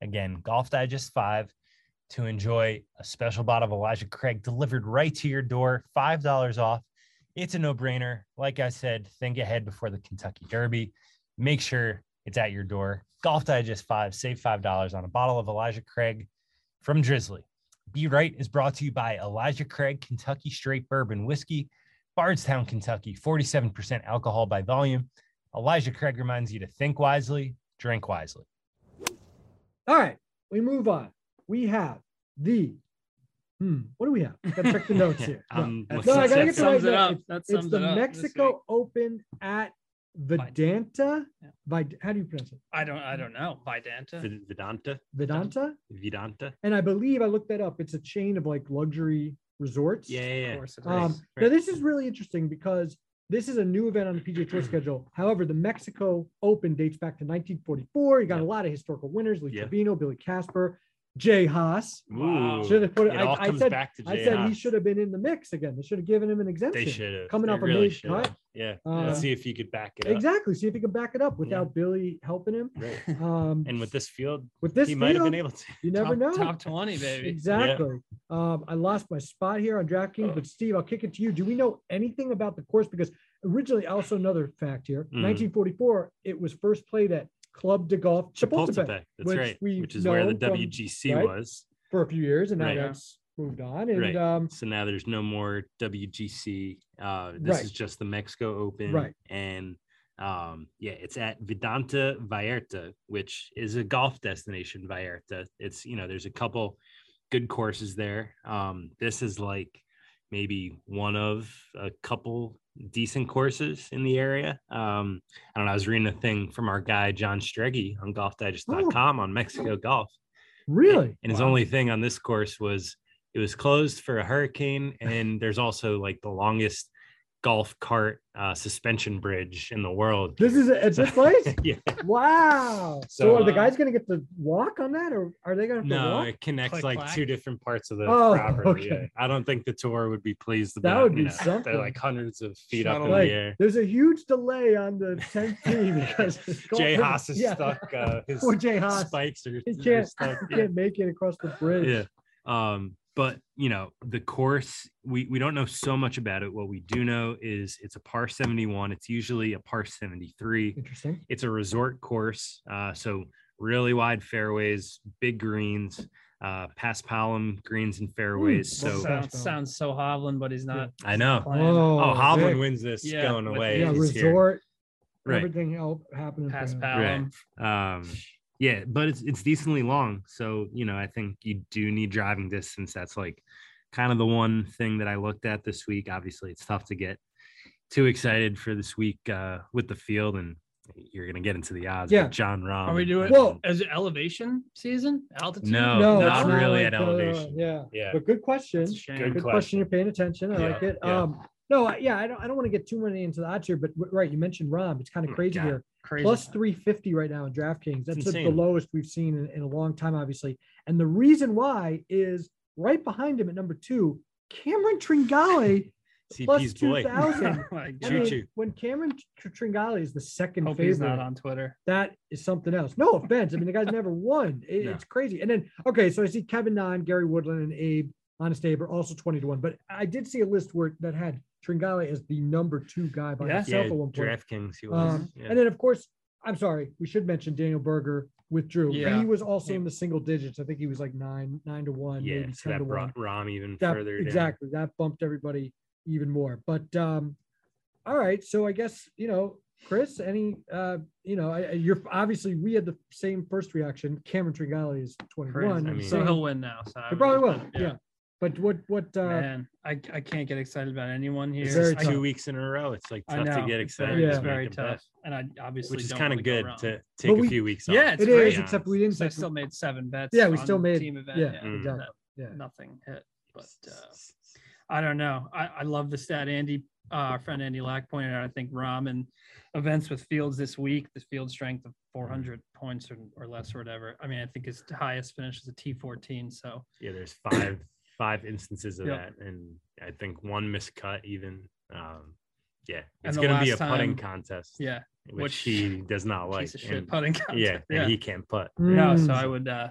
Again, Golf Digest 5 to enjoy a special bottle of Elijah Craig delivered right to your door, $5 off. It's a no brainer. Like I said, think ahead before the Kentucky Derby. Make sure it's at your door. Golf Digest 5, save $5 on a bottle of Elijah Craig from Drizly. Be Right is brought to you by Elijah Craig Kentucky Straight Bourbon Whiskey, Bardstown, Kentucky, 47% alcohol by volume. Elijah Craig reminds you to think wisely, drink wisely. All right, we move on. We have the, hmm, what do we have? Gotta check the notes [LAUGHS] here. No, Um, That's- No, I gotta that get the sums right it up. It's- That it's sums the it up this Mexico Open at Vedanta. Yeah. Vid- how do you pronounce it? I don't I don't know. Vidanta. Vid- Vedanta, Vedanta. Vedanta. And I believe I looked that up. It's a chain of like luxury resorts. Yeah, yeah, Of yeah. course it is. Um, Right. Now this is really interesting because this is a new event on the PGA Tour [CLEARS THROAT] schedule. However, the Mexico Open dates back to 1944. You got a lot of historical winners: Lee Yep. Trevino, Billy Casper, Jay Haas. Ooh, Should have put it. it I, all I said. back to I said he should have been in the mix again. They should have given him an exemption. They should have Coming They off a really made should cut. have. Yeah. Uh, Let's see if you could back it up. Exactly. See if he could back it up without Billy helping him. Right. [LAUGHS] Um, And with this field, with this he might have been able to. you never top, know. Top 20, baby. Exactly. Um, I lost my spot here on DraftKings, but Steve, I'll kick it to you. Do we know anything about the course? Because originally, also another fact here, Mm. 1944, it was first played at Club de Golf Chapultepec Chapultepec. That's which right. we've Which is where the known from- WGC right? was. for a few years, and now Right. that's moved on. And Right. um, So now there's no more WGC. Uh, this is just the Mexico Open. Right. And um, yeah, it's at Vidanta Vallarta, which is a golf destination. Vallarta. It's you know there's a couple good courses there. Um, this is like maybe one of a couple decent courses in the area. Um, I don't know. I was reading a thing from our guy John Strege on GolfDigest.com on Mexico golf. really, And his Wow. only thing on this course was it was closed for a hurricane, and there's also like the longest golf cart uh, suspension bridge in the world. this is at this [LAUGHS] place. yeah. wow. So, So, are the uh, guys going to get to walk on that, or are they going to No, walk? it connects Click, like clack. two different parts of the Oh, property. yeah. okay. I don't think the tour would be pleased That about. would you be know, something. They're like hundreds of feet up in Like, the air. there's a huge delay on the 10th tee [LAUGHS] because Jay golf- Haas is yeah. stuck. Uh, [LAUGHS] his Poor Jay Haas. spikes are, He can't, stuck. he Yeah. can't make it across the bridge. yeah um but you know the course we we don't know so much about it what we do know is it's a par 71 it's usually a par 73 Interesting. it's a resort course uh so really wide fairways big greens uh paspalum greens and fairways well, so so- sounds, sounds so Hovland, but he's not. i know playing. oh hovland Vic. wins this Yeah, going away Yeah, He's here. resort. Right. Everything help happening. for Past him. Palom. um yeah but it's it's decently long so you know i think you do need driving distance that's like kind of the one thing that i looked at this week obviously it's tough to get too excited for this week uh with the field and you're gonna get into the odds Yeah. with Jon Rahm Are we doing Well- as it elevation season? Altitude? No, No, not it's really like, at uh, elevation. yeah. yeah But good question. That's a shame. Good, Good question. question. You're paying attention. I Yeah, like it. yeah. Um, no, I- yeah, I don't. I don't want to get too many into the odds here, but right, you mentioned Rahm. It's kind of mm, Oh crazy God. here. Crazy. Plus 350 right now in DraftKings. That's the, the lowest we've seen in, in a long time, obviously. And the reason why is right behind him at number two, Cameron Tringale [LAUGHS] cp's boy 2000. [LAUGHS] Oh I mean, when Cameron Tr- Tringale is the second Hope he's favorite, not on Twitter. that is something else. No offense. I mean, the guy's never won. [LAUGHS] It- No. It's crazy. And then, okay, so I see Kevin Nine, Gary Woodland, and Abe Honest Abe are also 20 to 1. But I did see a list where that had Tringale as the number two guy by Yeah. himself yeah at one point. draftkings he was Um, yeah. And then, of course, I'm sorry, we should mention Daniel Berger withdrew. Yeah. He was also He- in the single digits. I think he was like nine, nine to one, yeah maybe so 10 to that one. brought Rahm even That- further down. exactly. That bumped everybody even more. But um, all right. So I guess, you know, Chris, any uh, you know, I, I- you're obviously we had the same first reaction. Cameron Tringale is 21. Crazy. I mean- so he'll win now. So I he probably will. put- Yeah. But what what uh Man, I, I can't get excited about anyone here. This Very is I, tough. two weeks in a row. It's like tough know to get it's excited. Very, Yeah. It's very make them tough, and I obviously which is kind of go good wrong. to take we- a few weeks Yeah, off. Yeah, it's It except we didn't So I still made seven bets. Yeah, we on still made- team event. yeah, Yeah, Mm. exactly. no- Yeah. nothing hit. But uh, [LAUGHS] I don't know. I, I love the stat Andy, uh, our friend Andy Lack pointed out. I think Ramen events with fields this week, the field strength of 400 points or, or less or whatever. I mean, I think his highest finish is a T14. So yeah, there's five five instances of Yep. that, and I think one miscut even. Um, yeah, it's going to be a putting time- contest, yeah, which, which- he does not like. piece of shit and- putting [LAUGHS] contest. yeah, and he can't putt. No, so Mm. I would. uh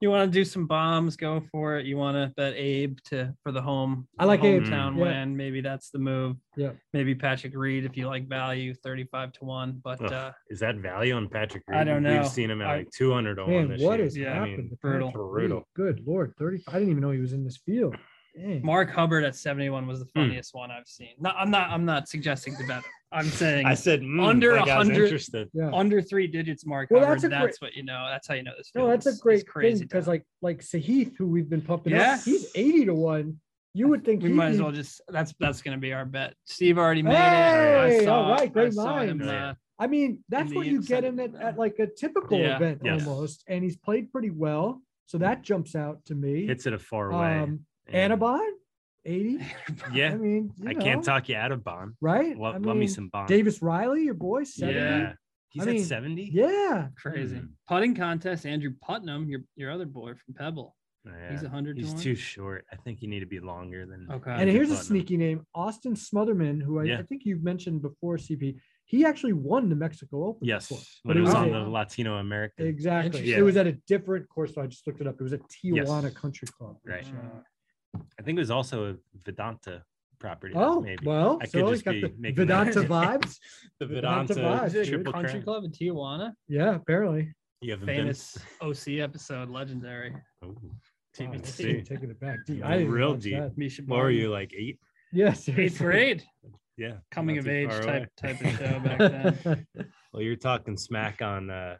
You want to do some bombs? Go for it. You want to bet Abe to for the home. I like Abe. hometown Yeah. win. Maybe that's the move. Yeah. Maybe Patrick Reed if you like value, thirty-five to one. But Ugh, uh Is that value on Patrick Reed? I don't know. We've seen him at I- like 200 to one Man, this what year. has Yeah, I happened? mean, to brutal. Brutal. Good lord, 30. I didn't even know he was in this field. Dang. Mark Hubbard at seventy-one was the Hmm. funniest one I've seen. No, I'm not. I'm not suggesting to bet him. I'm saying I said mm, Under like 100. Yeah. under three digits. Mark Well, that's That's, great- what you know. That's how you know this. No, that's a is- is great thing crazy because like like Sahith, who we've been pumping Yeah. up, he's 80 to one. You would think We he'd might as well just that's that's gonna be our bet. Steve already made it. Hey, I saw, all right, great I saw him, minds. uh, I mean, that's what you get him incentive at, at like a typical Yeah. event Yes. almost, and he's played pretty well. So that jumps out to me. Hits it a far away. um, and- Anabon, 80. [LAUGHS] Yeah. I mean, you I can't talk you out of Bond. right. Love, I love me some Bond. Davis Riley, your boy, 70. Yeah. He's I at mean, 70? Yeah. crazy Hmm. putting contest. Andrew Putnam, your your other boy from Pebble. He's Yeah. a hundred He's too short. I think you need to be longer than. Okay. And Andrew here's a sneaky name, Austin Smotherman, who I, Yeah. I think you've mentioned before, CP. He actually won the Mexico Open. Yes. before, When but it was a- on the Latino American. Exactly. Yeah. It was at a different course, so I just looked it up. It was at Tijuana Country Club. Right. which, uh, I think it was also a Vedanta property. oh, maybe. well, I could so he's just got be the making that- Vedanta [LAUGHS] vibes. the Vedanta Vedanta, vibes, Is it a triple country crown. club in Tijuana? Yeah, apparently. You haven't Famous OC episode, legendary. been. Ooh, Wow, TBC. taking it back. Deep. Yeah, I didn't real deep. that. Misha What were you like eight? Yeah, Eighth seriously. grade, [LAUGHS] Yeah. coming of age type away. type of show back then. [LAUGHS] Well, you're talking smack on uh,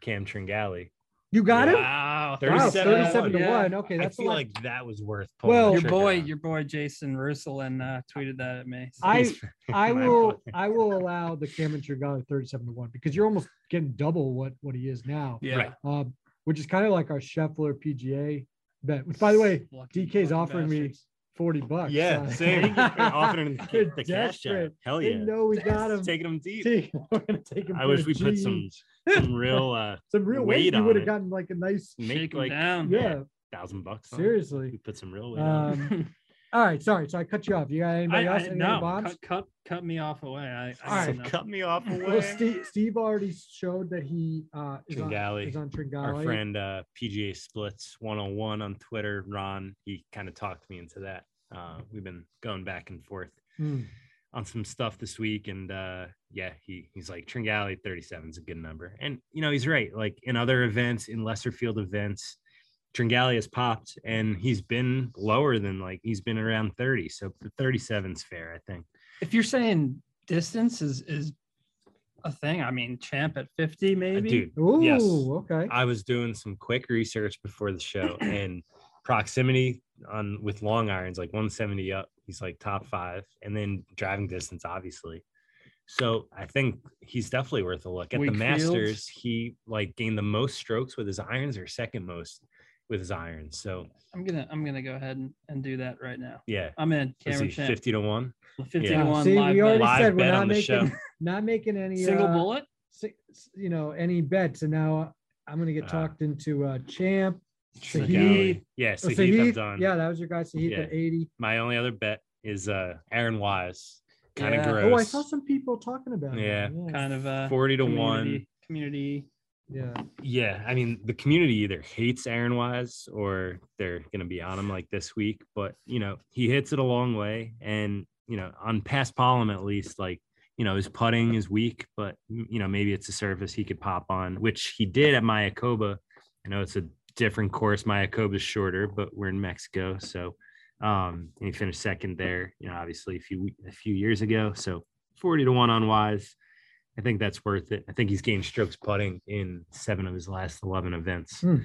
Cam Tringali. You got him? Wow. Wow, 37 to 37 to Yeah. 1. Okay, that's I a feel lot. like that was worth pulling Well- the Your boy, on. your boy Jason Russelin uh, tweeted that at me. So- I- [LAUGHS] [LAUGHS] I will boy. I will allow the Cameron Tringale 37 to 1 because you're almost getting double what what he is now. yeah. Right. Um, which is kind of like our Scheffler PGA bet. Which by the way, Lucky DK's fucking offering me 40 bucks. Yeah, Uh, same. [LAUGHS] Offering him They're the, the cash desperate. out. Hell yeah. Didn't know we got him. Taking him deep. See, we're gonna take him I wish a we put some each. Some [LAUGHS] real uh some real weight weight. You would have gotten like a nice make Shake 'em like down. yeah. thousand bucks. Seriously. We put some real weight on. Um, [LAUGHS] [LAUGHS] all right, sorry. So I cut you off. You got anybody I, else? I, Any no, bombs? cut, cut cut me off away. I, I All right. So cut me off away. Well, Steve, Steve already showed that he uh, is, on, Tringale. is on Tringale. Our friend uh, PGA Splits 101 on Twitter, Ron, he kind of talked me into that. Uh, we've been going back and forth Hmm. on some stuff this week, and uh, yeah, he he's like Tringale 37 is a good number, and you know he's right. Like in other events, in lesser field events, Tringale has popped, and he's been lower than like he's been around 30, so 37 is fair, I think. If you're saying distance is is a thing, I mean, champ at 50 Uh, maybe. dude, Ooh, Yes. okay. I was doing some quick research before the show [CLEARS THROAT] and proximity on with long irons, like 170 up, he's like top five, and then driving distance, obviously. So I think he's definitely worth a look. At Weak the fields? Masters, he like gained the most strokes with his irons or second most with his irons. So I'm gonna I'm gonna go ahead and, and do that right now. yeah. I'm in Cameron he champ. 50 to 1? 50 Yeah. to 1 see, live we already bet. Live said we're not making show. [LAUGHS] not making any single uh, bullet. si- you know any bets, and now I'm gonna get Ah. talked into uh, champ. Tringale. Sahith. Yeah, Oh, Sahith, yeah, that was your guy. Sahith Yeah. at 80. My only other bet is uh Aaron Wise. Kind of Yeah. gross. Oh, I saw some people talking about it. Yeah. kind of uh 40 to 1. community, community Yeah. Yeah, I mean the community either hates Aaron Wise or they're gonna be on him like this week. But you know, he hits it a long way, and you know, on paspalum at least, like you know, his putting is weak, but you know, maybe it's a surface he could pop on, which he did at Mayakoba. I know it's a different course. Mayakoba is shorter, but we're in Mexico, so um, and he finished second there. You know, obviously a few a few years ago. So forty to one on Wise. I think that's worth it. I think he's gained strokes putting in seven of his last 11 events. Hmm.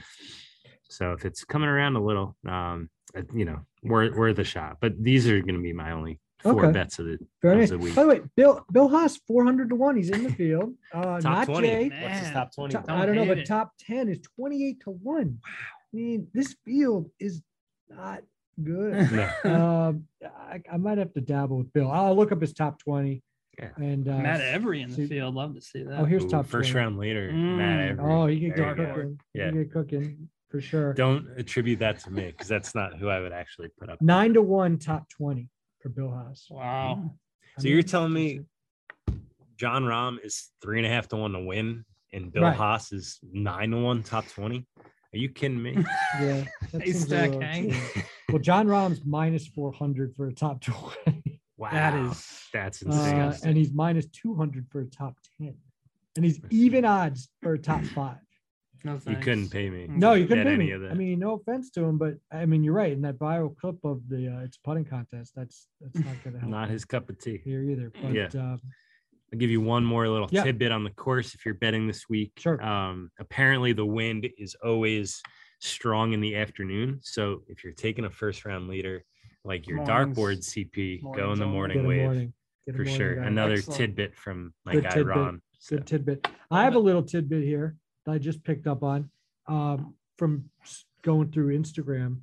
So if it's coming around a little, um, uh, you know, worth, worth a shot. But these are going to be my only four Okay. bets of the Very of the week. By the way, Bill Bill Haas 400 to one. He's in the field. [LAUGHS] Uh, Top not 20. Jay. What's his top 20? Top- I don't know, hate but it. top 10 is 28 to 1. Wow. I mean, this field is not good. [LAUGHS] No. um, I, I might have to dabble with Bill. I'll look up his top 20. Yeah. And uh, Matt Every in the see- field. Love to see that. Oh, here's Ooh, top first 20. round leader. Mm. Matt Every. Oh, he could get you go. cooking. He Yeah. could get cooking for sure. Don't attribute that to me because that's not who I would actually put up. Nine to one, top 20 for Bill Haas. Wow. I So you're telling me Jon Rahm is three and a half to one to win, and Bill Right. Haas is nine to one, top 20? Are you kidding me? [LAUGHS] Yeah. [LAUGHS] that Hey, Stack little [LAUGHS] Well, Jon Rahm's minus 400 for a top 20. Wow. That is- that's insane. Uh, and he's minus 200 for a top 10. And he's even odds for a top [CLEARS THROAT] five. No you couldn't pay me. No, you couldn't Get pay any me. of I mean, no offense to him, but I mean, you're right. In that viral clip of the uh, it's putting contest, that's that's not going to help Not his cup of tea. here either. But Yeah. uh, I'll give you one more little Yeah. tidbit on the course if you're betting this week. Sure. Um, apparently the wind is always strong in the afternoon. So if you're taking a first round leader, like your Mornings- dartboard CP, go in the morning Get wave morning. For morning sure. guy. Another Excellent. tidbit from my Good guy tidbit. Ron. So, Good tidbit. I have a little tidbit here that I just picked up on um, from going through Instagram.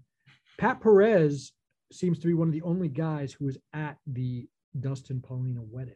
Pat Perez seems to be one of the only guys who was at the Dustin Paulina wedding.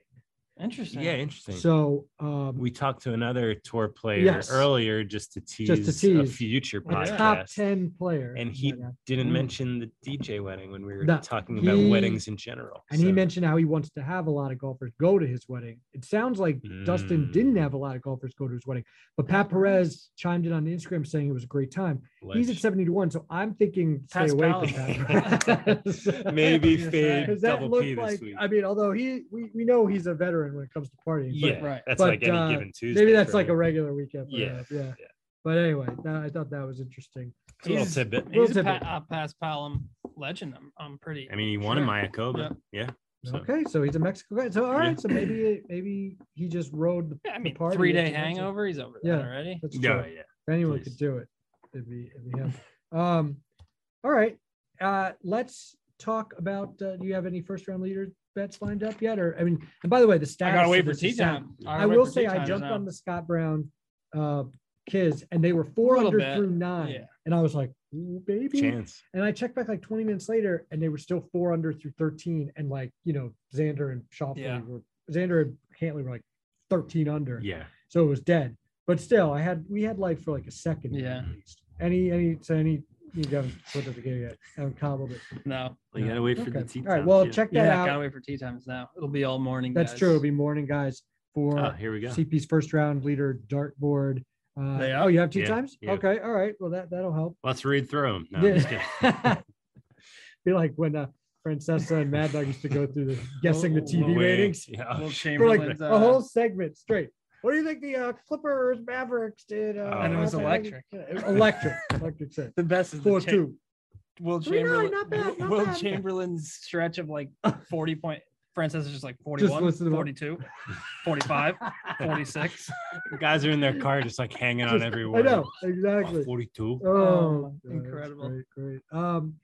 Interesting. yeah, interesting. So um, we talked to another tour player Yes. earlier just to tease, Just to tease a tease. future a podcast. top 10 player. and he that didn't Mm. mention the DJ wedding when we were No, talking about he- weddings in general. And he mentioned how he wants to have a lot of golfers go to his wedding. It sounds like Dustin Mm. didn't have a lot of golfers go to his wedding, but Pat Perez chimed in on Instagram saying it was a great time. He's at Ledge. 70 to 1, so I'm thinking stay Pass away Palom. from Pat Perez. [LAUGHS] [LAUGHS] maybe [LAUGHS] fade Because that double P this like, week. I mean, although he, we, we know he's a veteran when it comes to partying. but yeah, right. that's but, like any uh, given Tuesday. maybe that's like a regular weekend. Yeah, yeah. yeah. But anyway, that, I thought that was interesting. It's a little He's- tidbit. Little He's a pa- tidbit. uh, paspalum legend. I'm, I'm pretty. I mean, he won in sure. Mayakoba. Yeah. So, Okay, so he's a Mexico guy. So all right, Yeah. so maybe maybe he just rode the, Yeah, I the party. three day if he wants to. hangover. He's over Yeah. already. That's yeah, true. yeah. If anyone Please. could do it, it'd be, it'd be him. Um, all right. Uh, let's talk about. Uh, do you have any first round leader bets lined up yet? Or I mean, and by the way, the I gotta wait for tea is sound. time. I gotta will say I jumped now. on the Scott Brown uh kids and they were four under bit, through nine. yeah. And I was like, baby. Chance. And I checked back like 20 minutes later and they were still four under through 13. And like, you know, Xander and Schauffele Yeah. were Xander and Cantlay were like 13 under. Yeah. So it was dead. But still, I had we had life for like a second Yeah. at least. Any any so any you haven't put it together yet. haven't cobbled it. No. Well, you gotta wait for Okay. the tea All right. time, Well, too. check that Yeah, out. gotta wait for tea times now. It'll be all morning. That's guys. true. It'll be morning, guys, for Ah, here we go. CP's first round leader dartboard. Uh, They oh, you have tea Yeah, times? yeah. Okay. All right. Well, that that'll help. Let's read through them. No, I'm just kidding. yeah. [LAUGHS] Be like when uh, Francesa and Mad Dog used to go through the guessing the Oh, TV Wait, ratings Yeah. Will for like Chamberlain's, a uh, whole segment straight. What do you think the uh, Clippers Mavericks did? Uh, And it was uh, electric. it was [LAUGHS] electric. electric set. the best is Four Cha- two. Wilt Chamberlain. not bad, not Will bad. Chamberlain's stretch of like [LAUGHS] 40 point. Francis is just like 41, listen to them. 42, 45, [LAUGHS] 46. Guys are in their car just like hanging on Just- every I word. know Oh, exactly. 42. Oh, Oh, God, incredible. Great, great. Um,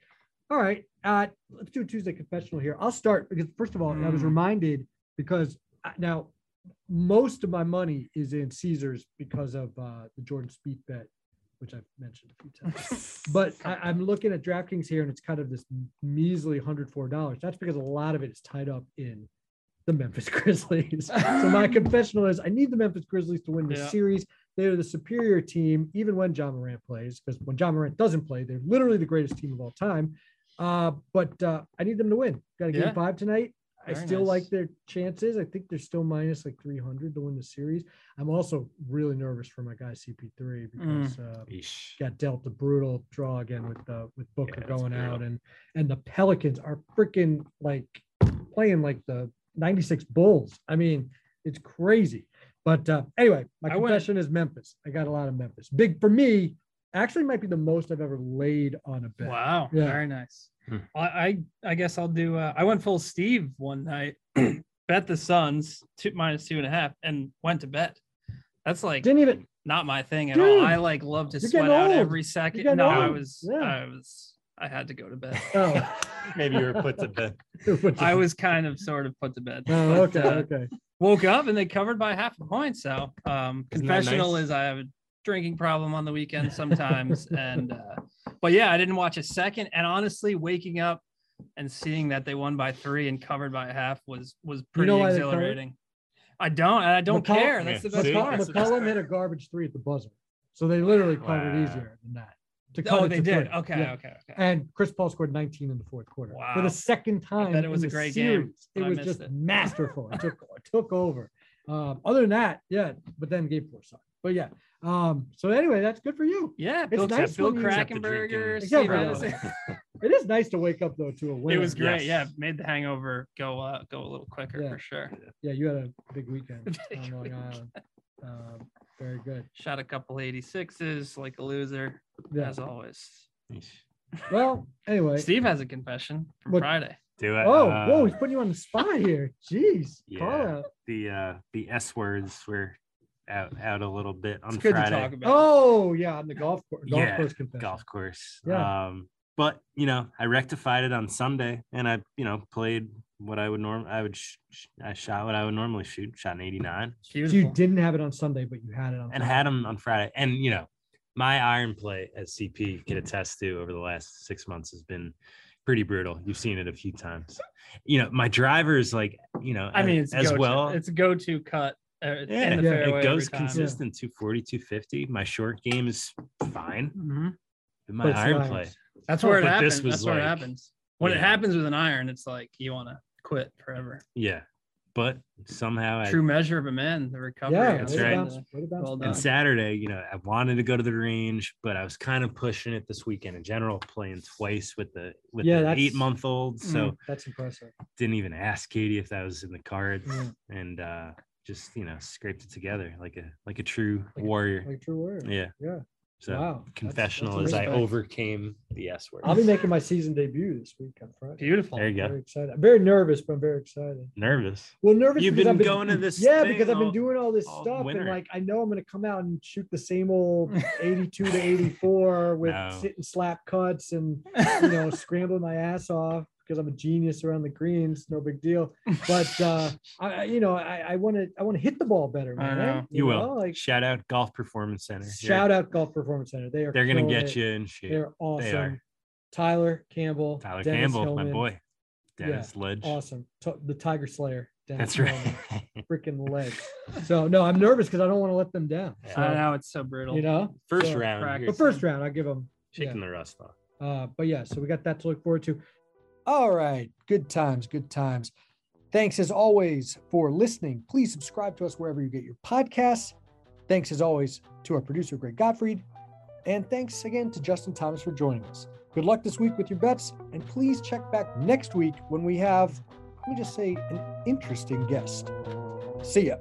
all right. Uh, let's do a Tuesday confessional here. I'll start because first of all, I was Mm. reminded because I- now most of my money is in Caesars because of uh, the Jordan Spieth bet, which I've mentioned a few times. [LAUGHS] but I, I'm looking at DraftKings here, and it's kind of this measly $104. That's because a lot of it is tied up in the Memphis [LAUGHS] Grizzlies. so my [LAUGHS] confessional is I need the Memphis Grizzlies to win the Yeah. series. They're the superior team, even when Ja Morant plays, because when Ja Morant doesn't play, they're literally the greatest team of all time. Uh, but uh, I need them to win. Got a game Yeah. five tonight. I still nice. like their chances. I think they're still minus like 300 to win the series. I'm also really nervous for my guy CP3 Mm. because uh, Yeesh. got dealt a brutal draw again with uh, with Booker Yeah, going brutal. out and and the Pelicans are freaking like playing like the 96 Bulls. I mean, it's crazy. But uh, anyway, my I went- confession is Memphis. I got a lot of Memphis. Big for me. Actually, might be the most I've ever laid on a bet. Wow. Yeah. Very nice. Hmm. I, I I guess I'll do uh, I went full Steve one night, [CLEARS THROAT] bet the Suns two minus two and a half, and went to bed. That's like Didn't even. not my thing at Dude, all. I like love to sweat out old. every second. getting No, I was Yeah. I was I had to go to bed. Oh, [LAUGHS] Maybe you were put to bed. [LAUGHS] I was kind of sort of put to bed. Oh, but, okay, uh, okay. woke up and they covered by half a point. So um confessional nice? is I have a drinking problem on the weekend [LAUGHS] sometimes. and uh but yeah, I didn't watch a second. And honestly, waking up and seeing that they won by three and covered by a half was was pretty know why they covered? exhilarating. I don't, I don't McColl- care. That's Yeah, the best see? part. McCollum, That's the best McCollum part. hit a garbage three at the buzzer. So they literally covered Wow. easier than that. to cut Oh, it they to did. Okay, Yeah. okay, okay. And Chris Paul scored 19 in the fourth quarter for the second time. bet it was a great game, series. but It I was just it. masterful. It took it took over. Um, other than that, yeah. But then game four sucked. But yeah. Um, so anyway, that's good for you. Yeah, Bill, nice Bill when you- Except the Krakenberger. Steve Edison. [LAUGHS] [LAUGHS] It is nice to wake up though to a win. It was great. Yes. Yeah, made the hangover go uh, go a little quicker Yeah. for sure. Yeah, you had a big weekend [LAUGHS] Big on Long weekend. Island. Um, very good. Shot a couple 86s like a loser, Yeah. as always. Well, anyway. Steve has a confession from What- Friday. Do it. Oh, uh, whoa, he's putting you on the spot here. Jeez. Yeah. the uh the S words were out out a little bit on It's good Friday. to talk about. Oh, yeah, on the golf course. Golf Yeah, course confession. golf course. Yeah. Um but you know, I rectified it on Sunday, and I you know played what I would norm. I would sh- sh- I shot what I would normally shoot. Shot an 89, So you didn't have it on Sunday, but you had it on. and Friday. had them on Friday. And you know, my iron play, as CP can attest to, over the last six months has been pretty brutal. You've seen it a few times. You know, my driver is like, you know, I mean, it's as go-to. well. It's a go-to cut. Uh, yeah, the Yeah, it goes time. consistent 240, 250. My short game is fine. Mhm. My But iron lines. play, That's where it But this happens. was That's where it happens. When it happens with an iron, it's like you want to quit forever. yeah. But somehow I True measure of a man, the recovery. Yeah, That's right. bounce- way to bounce Well. And. Saturday, you know, I wanted to go to the range, but I was kind of pushing it this weekend in general, playing twice with the with Yeah, the eight month old. So That's impressive. didn't even ask Katie if that was in the cards, Yeah. and uh just you know scraped it together like a like a true Like a- warrior. Like true word. yeah. Yeah. So Wow. That's- that's confessional as I overcame the S word. I'll be making my season debut this week on Friday. Beautiful. There you go. Very excited. I'm very nervous, but I'm very excited. Nervous. Well, nervous. You've been I've going to this Yeah, because I've been doing all this all stuff, winter. and like I know I'm going to come out and shoot the same old [LAUGHS] 82 to 84 with No. sitting slap cuts and [LAUGHS] you know scrambling my ass off because I'm a genius around the greens. No big deal. [LAUGHS] But uh, I, I- you know, I, I want to I want to hit the ball better, I man. know. You will. know, Like Shout out Golf Performance Center. You're- shout out Golf Performance Center. They are. They're gonna get it. you in shape. They're awesome. are. Tyler Campbell. Tyler Dennis Campbell, Hillman, my boy. Dennis Ledge. Awesome. T- the Tiger Slayer. Dennis That's right. [LAUGHS] Freaking leg. So no, I'm nervous because I don't want to let them down. Yeah. So, I know it's so brutal. you know, First So- round. practice. here's But first round, I give them. shaking the rust off. Uh, but yeah, so we got that to look forward to. All right, good times, good times. Thanks as always for listening. Please subscribe to us wherever you get your podcasts. Thanks as always to our producer Greg Gottfried, and thanks again to Justin Thomas for joining us. Good luck this week with your bets, and please check back next week when we have, let me just say, an interesting guest. See ya.